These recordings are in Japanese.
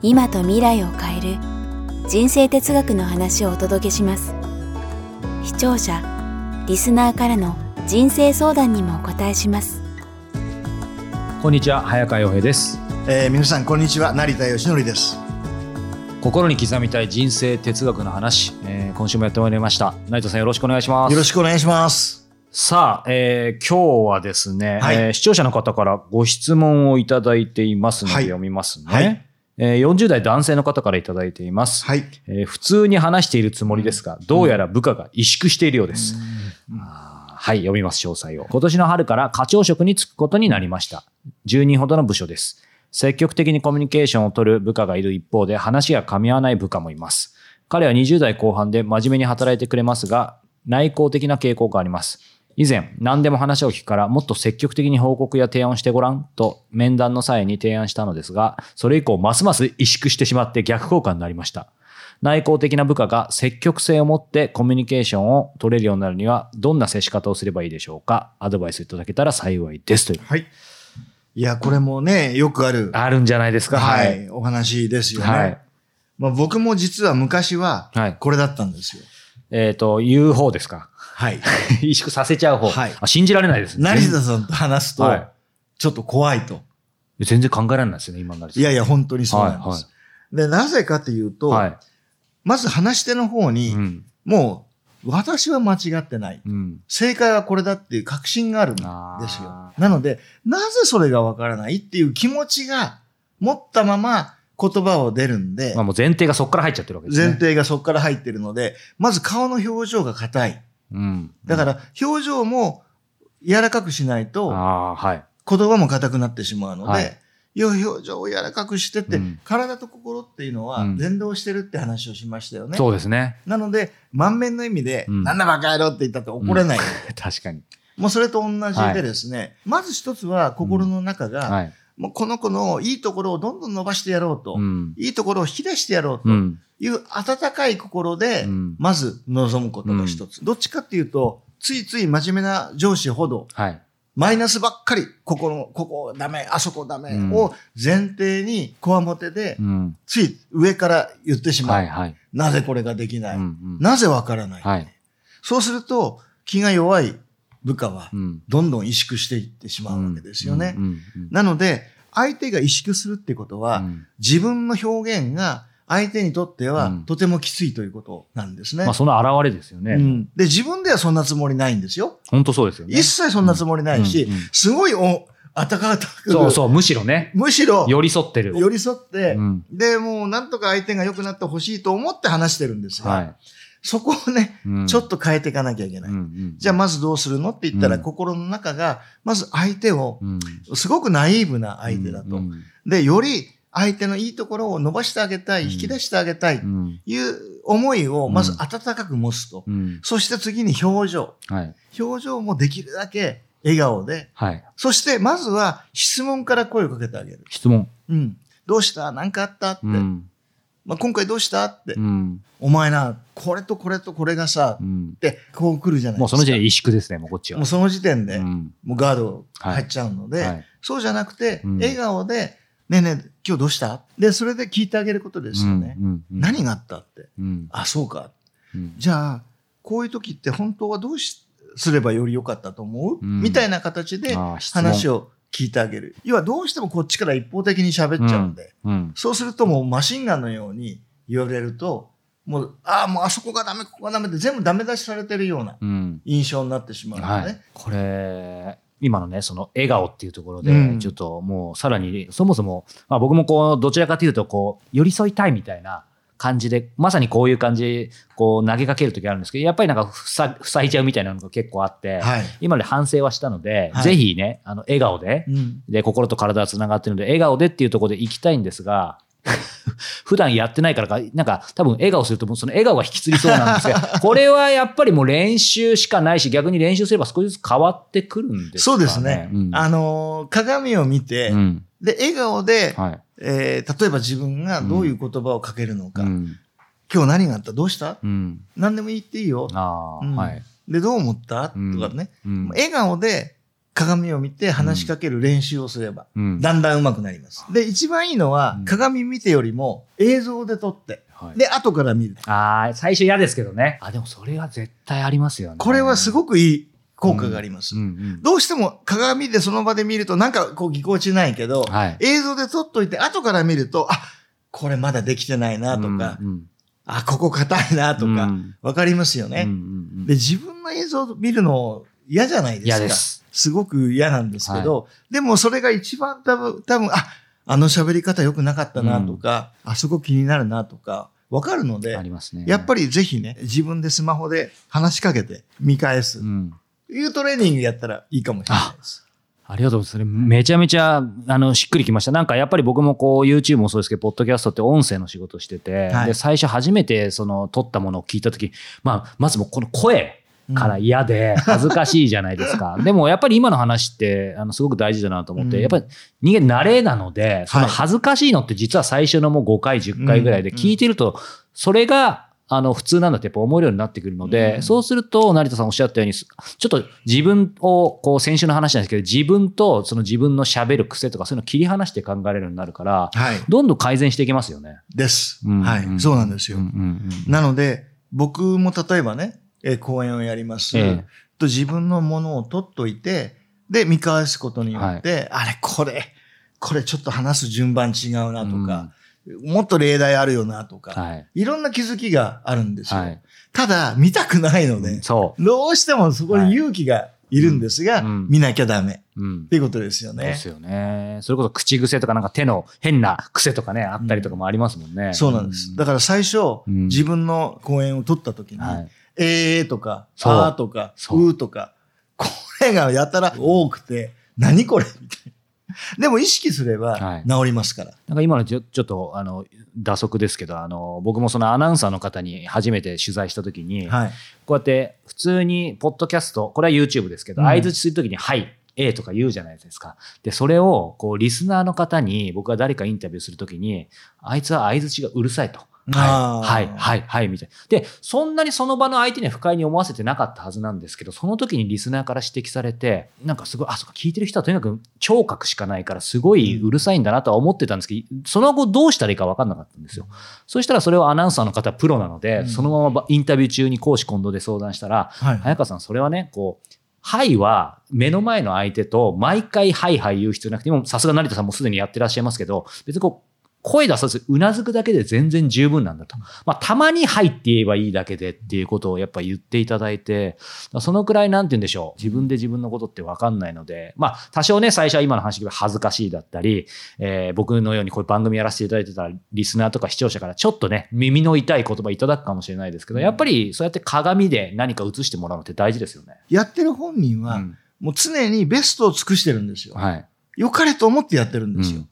今と未来を変える人生哲学の話をお届けします。視聴者リスナーからの人生相談にもお答えします。こんにちは早川洋平です。えー、皆さんこんにちは成田義則です。心に刻みたい人生哲学の話、えー、今週もやってまいりました。成田さんよろしくお願いします。よろしくお願いします。さあ、えー、今日はですね、はい、えー、視聴者の方からご質問をいただいていますので読みますね、はい40代男性の方からいただいています、はいえー、普通に話しているつもりですがどうやら部下が萎縮しているようです、はい、読みます、詳細を。今年の春から課長職に就くことになりました。10人ほどの部署です。積極的にコミュニケーションを取る部下がいる一方で話が噛み合わない部下もいます。彼は20代後半で真面目に働いてくれますが、内向的な傾向があります。以前、何でも話を聞くからもっと積極的に報告や提案をしてごらんと面談の際に提案したのですが、それ以降ますます萎縮してしまって逆効果になりました。内向的な部下が積極性を持ってコミュニケーションを取れるようになるには、どんな接し方をすればいいでしょうか？アドバイスいただけたら幸いですという。はい。いや、これもね、よくある。あるんじゃないですか？はい。お話ですよね。はい。まあ僕も実は昔は、これだったんですよ。はい、えっ、ー、と、言う方ですか？はい。萎縮させちゃう方。はい。あ信じられないですね。成田さんと話すと、ちょっと怖いと。全然考えられないですよね、今なりいやいや、本当にそうなんです。はいはい、で、なぜかというと、はい、まず話し手の方に、うん、もう、私は間違ってない、うん、正解はこれだっていう確信があるんですよ。なので、なぜそれがわからないっていう気持ちが持ったまま言葉を出るんで。まあもう前提がそこから入っちゃってるわけですね。前提がそこから入ってるので、まず顔の表情が硬い。うん、だから表情も柔らかくしないと、はい、言葉も硬くなってしまうので、はい。表情を柔らかくしてって、うん、体と心っていうのは連動してるって話をしましたよね。そうですね。なので、満面の意味で、うん、なんだバカ野郎って言ったって怒れない、確かに。もうそれと同じでですね、はい、まず一つは心の中が、はい、もうこの子のいいところをどんどん伸ばしてやろうと、うん、いいところを引き出してやろうという温かい心で、まず望むことが一つ。どっちかっていうと、ついつい真面目な上司ほど、はい。マイナスばっかり、ここの、ここダメ、あそこダメを前提に、こわもてで、つい上から言ってしまう。はいはい、なぜこれができない、うんうん、なぜわからない、はい、そうすると、気が弱い部下は、どんどん萎縮していってしまうわけですよね。なので、相手が萎縮するってことは、自分の表現が相手にとってはとてもきついということなんですね。まあその表れですよね、うん。で、自分ではそんなつもりないんですよ。本当そうですよね。一切そんなつもりないし、すごいお、あたかく。そうそう、むしろね。むしろ。寄り添ってる。寄り添って、うん、で、もうなんとか相手が良くなってほしいと思って話してるんですが、はい、そこをね、うん、ちょっと変えていかなきゃいけない。うんうん、じゃあまずどうするのって言ったら、うん、心の中が、まず相手を、すごくナイーブな相手だと。で、より相手のいいところを伸ばしてあげたい、引き出してあげたい、いう思いをまず温かく持つと。そして次に表情。はい、表情もできるだけ笑顔で。はい、そしてまずは質問から声をかけてあげる。質問。うん。どうした？何かあった？って。まあ、今回どうしたって、うん、お前な、これとこれとこれがさ、うん、ってこう来るじゃないですか。もうその時点で萎縮ですね、もうこっちは。もうその時点で、もうガード入っちゃうので、はい。はい、そうじゃなくて、笑顔で、ねえねえ、今日どうした？で、それで聞いてあげることですよね。うんうんうん、何があったって？うん、あ、そうか。うん、じゃあ、こういう時って本当はどうしすればより良かったと思う、うん、みたいな形で話を聞いてあげる。要はどうしてもこっちから一方的に喋っちゃうんで、うん、そうするともうマシンガンのように言われると、もう、ああ、もうあそこがダメ、ここがダメって全部ダメ出しされてるような印象になってしまうのね。はい、これ、今のね、その笑顔っていうところで、ちょっともうさらに、そもそも、まあ僕もこう、どちらかというと、こう、寄り添いたいみたいな感じで、まさにこういう感じ、こう投げかけるときあるんですけど、やっぱりなんか塞いちゃうみたいなのが結構あって、はい、今まで反省はしたので、はい、ぜひね、あの、笑顔で、うん、で、心と体は繋がってるので、笑顔でっていうところで行きたいんですが、普段やってないからか、なんか多分笑顔するとその笑顔が引きつりそうなんですが、これはやっぱりもう練習しかないし、逆に練習すれば少しずつ変わってくるんですか、ね、そうですね。うん、あのー、鏡を見て、うん、で、笑顔で、はい、えー、例えば自分がどういう言葉をかけるのか、うん、今日何があった？どうした、うん、何でも言っていいよ。あはい、で、どう思った？とかね、笑顔で鏡を見て話しかける練習をすれば、だんだん上手くなります。で、一番いいのは、鏡見てよりも映像で撮って、はい、で、後から見る。ああ、最初嫌ですけどね。あ、でもそれは絶対ありますよね。これはすごくいい効果があります。うんうんうん、どうしても鏡でその場で見るとなんかこうぎこちないけど、はい、映像で撮っといて後から見ると、あ、これまだできてないなとか、うんうん、あ、ここ硬いなとか、わかりますよね、うんうんうん、で、自分の映像見るの嫌じゃないですか。嫌です。すごく嫌なんですけど、はい、でもそれが一番多分、多分、あ、あの喋り方良くなかったなとか、うん、あそこ気になるなとか、わかるので、ね、やっぱりぜひね、自分でスマホで話しかけて見返す。うん、いうトレーニングやったらいいかもしれないです。ありがとうございます。めちゃめちゃ、あの、しっくりきました。なんかやっぱり僕もこう、YouTube もそうですけど、ポッドキャストって音声の仕事してて、はい、で、最初初めてその、撮ったものを聞いたとき、まあ、まずもこの声から嫌で、恥ずかしいじゃないですか。でもやっぱり今の話って、あの、すごく大事だなと思って、やっぱり人間慣れなので、その恥ずかしいのって実は最初のもう5回、10回ぐらいで聞いてると、それがあの、普通なんだってやっぱ思えるようになってくるので、うん、そうすると、成田さんおっしゃったように、ちょっと自分を、こう、先週の話なんですけど、自分とその自分の喋る癖とか、そういうのを切り離して考えれるようになるから、はい、どんどん改善していきますよね。です。うん、はい。そうなんですよ。うんうんうん、なので、僕も例えばね、えー、講演をやります、えー、と自分のものを取っといて、で、見返すことによって、はい、あれ、これ、これちょっと話す順番違うなとか、もっと例題あるよなとか、はい、いろんな気づきがあるんですよ。はい、ただ、見たくないので、うん、どうしてもそこに勇気がいるんですが、はいうん、見なきゃダメ。うん、っていうことですよね。ですよね。それこそ口癖とかなんか手の変な癖とかね、あったりとかもありますもんね。そうなんです。だから最初、自分の講演を取った時に、えーとか、あーとか、うーとか、これがやたら多くて、何これみたいな。でも意識すれば治りますから。はい、なんか今のちょちょっとあの打足ですけどあの僕もそのアナウンサーの方に初めて取材した時に、はい、こうやって普通にポッドキャストこれは YouTube ですけど、相づちする時に「はい」A とか言うじゃないですか。で、それを、こう、リスナーの方に、僕が誰かインタビューするときに、あいつは相づちがうるさいと。はい、はい、はい、はい、みたいな。で、そんなにその場の相手には不快に思わせてなかったはずなんですけど、その時にリスナーから指摘されて、なんかすごい、あ、そっか、聞いてる人はとにかく聴覚しかないから、すごいうるさいんだなとは思ってたんですけど、その後どうしたらいいか分かんなかったんですよ。そしたらそれをアナウンサーの方、プロなので、そのままインタビュー中に講師今度で相談したら、はい、早川さん、それはね、こう、はいは目の前の相手と毎回はいはい言う必要なくても、さすが成田さんもすでにやってらっしゃいますけど、別にこう、声出さず、うなずくだけで全然十分なんだと。まあ、たまに入って言えばいいだけでっていうことをやっぱ言っていただいて、そのくらいなんて言うんでしょう。自分で自分のことってわかんないので、まあ、多少ね、最初は今の話で恥ずかしいだったり、えー、僕のようにこういう番組やらせていただいてたリスナーとか視聴者からちょっとね、耳の痛い言葉いただくかもしれないですけど、やっぱりそうやって鏡で何か映してもらうのって大事ですよね。やってる本人は、もう常にベストを尽くしてるんですよ。はい。良かれと思ってやってるんですよ。うん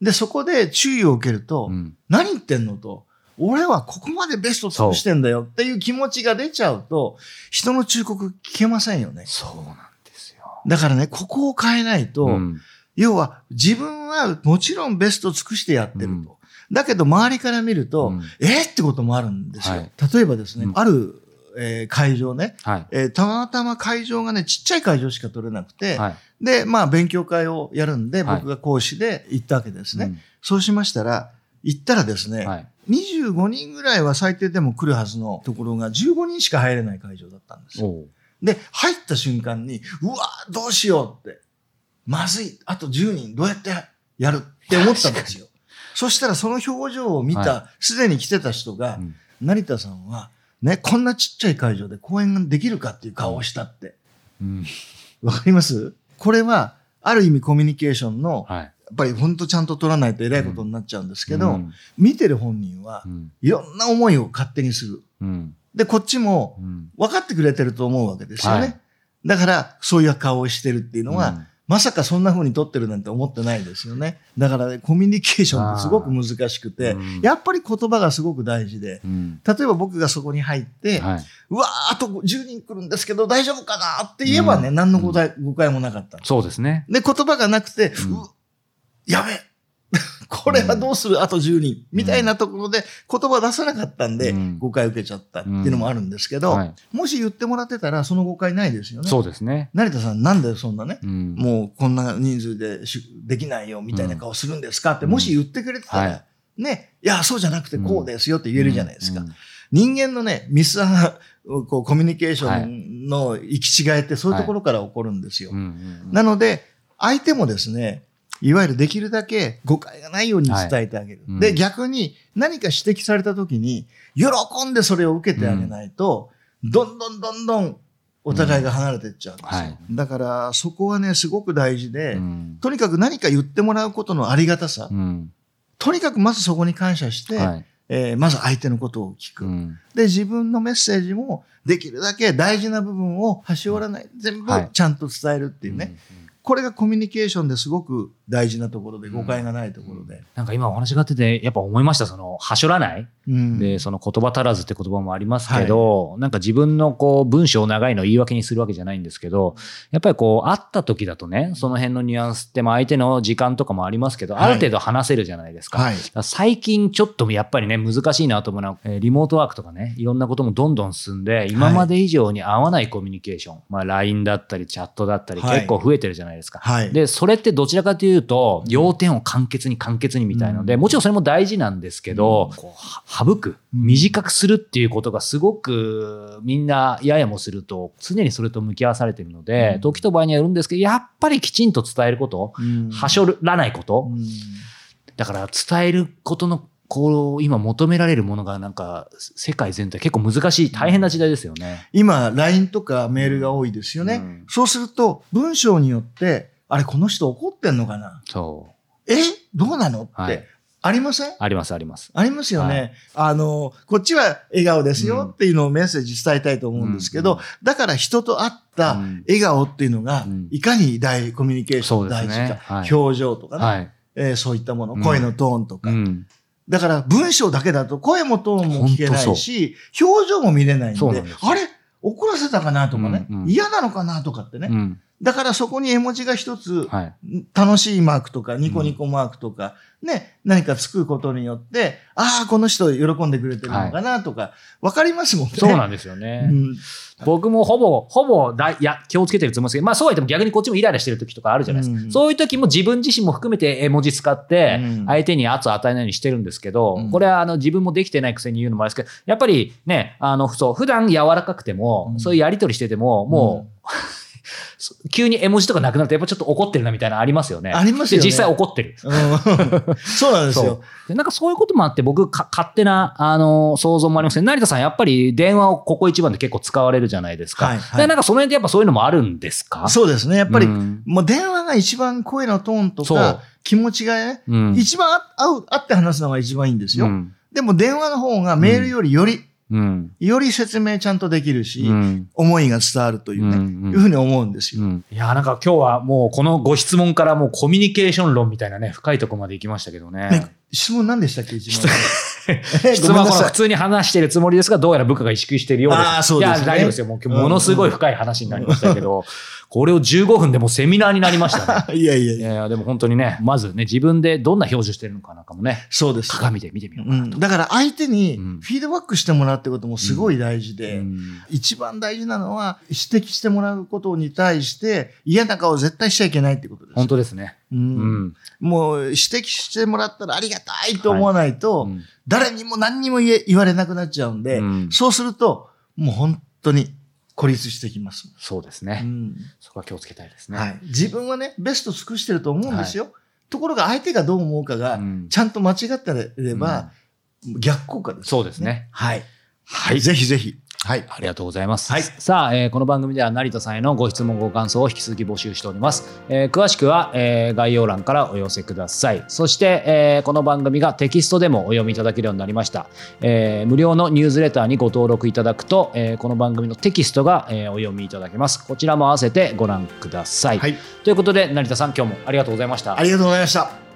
で、そこで注意を受けると、うん、何言ってんのと、俺はここまでベスト尽くしてんだよっていう気持ちが出ちゃうと、人の忠告聞けませんよね。そうなんですよ。だからね、ここを変えないと、うん、要は自分はもちろんベスト尽くしてやってると。うん、だけど周りから見ると、うん、えー、ってこともあるんですよ。はい、例えばですね、あるえー、会場ね、はい、えー、たまたま会場がね、ちっちゃい会場しか取れなくて、はい、で、まあ、勉強会をやるんで、僕が講師で行ったわけですね。はいそうしましたら、行ったらですね、はい、25人ぐらいは最低でも来るはずのところが15人しか入れない会場だったんですよ。で、入った瞬間に、うわどうしようって。まずい。あと10人どうやってやるって思ったんですよ。そしたらその表情を見た、す、で、に来てた人が、うん、成田さんは、ね、こんなちっちゃい会場で公演ができるかっていう顔をしたって。わ、うん、かります？これは、ある意味コミュニケーションの、はい、やっぱり本当ちゃんと取らないと偉いことになっちゃうんですけど、うん、見てる本人は、いろんな思いを勝手にする。うん、で、こっちも分かってくれてると思うわけですよね。はい、だから、そういう顔をしてるっていうのは、まさかそんな風に取ってるなんて思ってないですよね。だから、ね、コミュニケーションってすごく難しくて、うん、やっぱり言葉がすごく大事で、うん、例えば僕がそこに入って、はい、うわー、あと10人来るんですけど大丈夫かなって言えばね、うん、何の誤解誤解もなかった。そうですね。で、言葉がなくて、やべこれはどうする、あと10人。みたいなところで言葉出さなかったんで、誤解受けちゃったっていうのもあるんですけど、もし言ってもらってたら、その誤解ないですよね。そうですね。成田さん、なんでそんなね、もうこんな人数でできないよみたいな顔するんですかって、もし言ってくれてたら、ね、いや、そうじゃなくてこうですよって言えるじゃないですか。人間のね、ミスアこうコミュニケーションの行き違いってそういうところから起こるんですよ。なので、相手もですね、いわゆるできるだけ誤解がないように伝えてあげる。はい。うん、で、逆に何か指摘された時に、喜んでそれを受けてあげないと、うん、どんどんどんどんお互いが離れていっちゃうんですよ。はい、だから、そこはね、すごく大事で、うん、とにかく何か言ってもらうことのありがたさ、とにかくまずそこに感謝して、はい、えー、まず相手のことを聞く、で、自分のメッセージもできるだけ大事な部分を端折らない、全部ちゃんと伝えるっていうね。これがコミュニケーションですごく大事なところで、誤解がないところで。うん、なんか今お話があってて、やっぱ思いました、その、はしょらない、うん、で、その言葉足らずって言葉もありますけど、はい、なんか自分のこう、文章長いのを言い訳にするわけじゃないんですけど、やっぱりこう、会った時だとね、その辺のニュアンスって、まあ相手の時間とかもありますけど、ある程度話せるじゃないですか。はい、最近ちょっとやっぱりね、難しいなと思うのは、リモートワークとかね、いろんなこともどんどん進んで、今まで以上に合わないコミュニケーション、はい、まあ LINE だったり、チャットだったり、結構増えてるじゃないですか。で、それってどちらかというと、要点を簡潔に簡潔にみたいので、もちろんそれも大事なんですけど、省く、短くするっていうことがすごくみんなややもすると、常にそれと向き合わされてるので、時と場合にはよるんですけど、やっぱりきちんと伝えること、はしょらないこと、だから伝えることのこう、今求められるものがなんか、世界全体結構難しい、大変な時代ですよね。今、LINE とかメールが多いですよね。うん、そうすると、文章によって、あれ、この人怒ってんのかな？そう。え？どうなの？って、はい、ありません？あります、あります。ありますよね、はい、あの、こっちは笑顔ですよっていうのをメッセージ伝えたいと思うんですけど、うんだから人と会った笑顔っていうのが、いかに大コミュニケーション大事か、ねはい、表情とかね、はい、えー、そういったもの、声のトーンとか、だから文章だけだと声もトーンも聞けないし、表情も見れないんで、んであれ？怒らせたかなとかね、うんうん、嫌なのかなとかってね、うん、だからそこに絵文字が一つ、はい、楽しいマークとか、ニコニコマークとか、ね、何かつくことによって、ああ、この人喜んでくれてるのかなとか、わ、かりますもんね。そうなんですよね。うん、僕もほぼ、ほぼだいや、気をつけてるつもりですけど、まあそうは言っても逆にこっちもイライラしてる時とかあるじゃないですか。うん、そういう時も自分自身も含めて絵文字使って、相手に圧を与えないようにしてるんですけど、うん、これはあの自分もできてないくせに言うのもあれですけど、やっぱりね、あの、そう、普段柔らかくても、そういうやりとりしてても、もう、急に絵文字とかなくなると、やっぱちょっと怒ってるなみたいなありますよね。ありますよね。実際怒ってる。うん、そうなんですよ。でなんかそういうこともあって、僕、勝手な、あの、想像もありますね。成田さん、やっぱり電話をここ一番で結構使われるじゃないですか。はいはい、でなんかその辺でやっぱそういうのもあるんですか？そうですね。やっぱり、うん、もう電話が一番声のトーンとか、気持ちがね、うん、一番合う、合って話すのが一番いいんですよ。でも電話の方がメールよりより、うん、より説明ちゃんとできるし、うん、思いが伝わるというね、うんうん、いうふうに思うんですよ、うん、いや、なんか今日はもうこのご質問からもうコミュニケーション論みたいなね、深いところまで行きましたけどね。ね質問何でしたっけ一番。質問は普通に話してるつもりですが、どうやら部下が意識しているようです。あそうです、ね、いや、大丈夫ですよ。もうものすごい深い話になりましたけど、これを15分でもセミナーになりましたね。いやいやいや。いやでも本当にね、まずね、自分でどんな表情してるのかなんかもね。そうです。鏡で見てみようかなと。うん、だから相手にフィードバックしてもらうってこともすごい大事で、うん、一番大事なのは指摘してもらうことに対して嫌な顔絶対しちゃいけないってことです。本当ですね。うん、もう指摘してもらったらありがたいと思わないと、はいうん、誰にも何にも言われなくなっちゃうんで、そうすると、もう本当に孤立してきます。そうですね。うん、そこは気をつけたいですね。はい。自分はね、ベスト尽くしてると思うんですよ。はい、ところが相手がどう思うかが、ちゃんと間違ってれば、逆効果です、ね、そうですね。はい。はい。ぜひぜひ。はい。ありがとうございます。はい。さあ、えー、この番組では成田さんへのご質問、ご感想を引き続き募集しております。えー、詳しくは、えー、概要欄からお寄せください。そして、えー、この番組がテキストでもお読みいただけるようになりました。えー、無料のニュースレターにご登録いただくと、えー、この番組のテキストが、えー、お読みいただけます。こちらも合わせてご覧ください。はい。ということで、成田さん、今日もありがとうございました。ありがとうございました。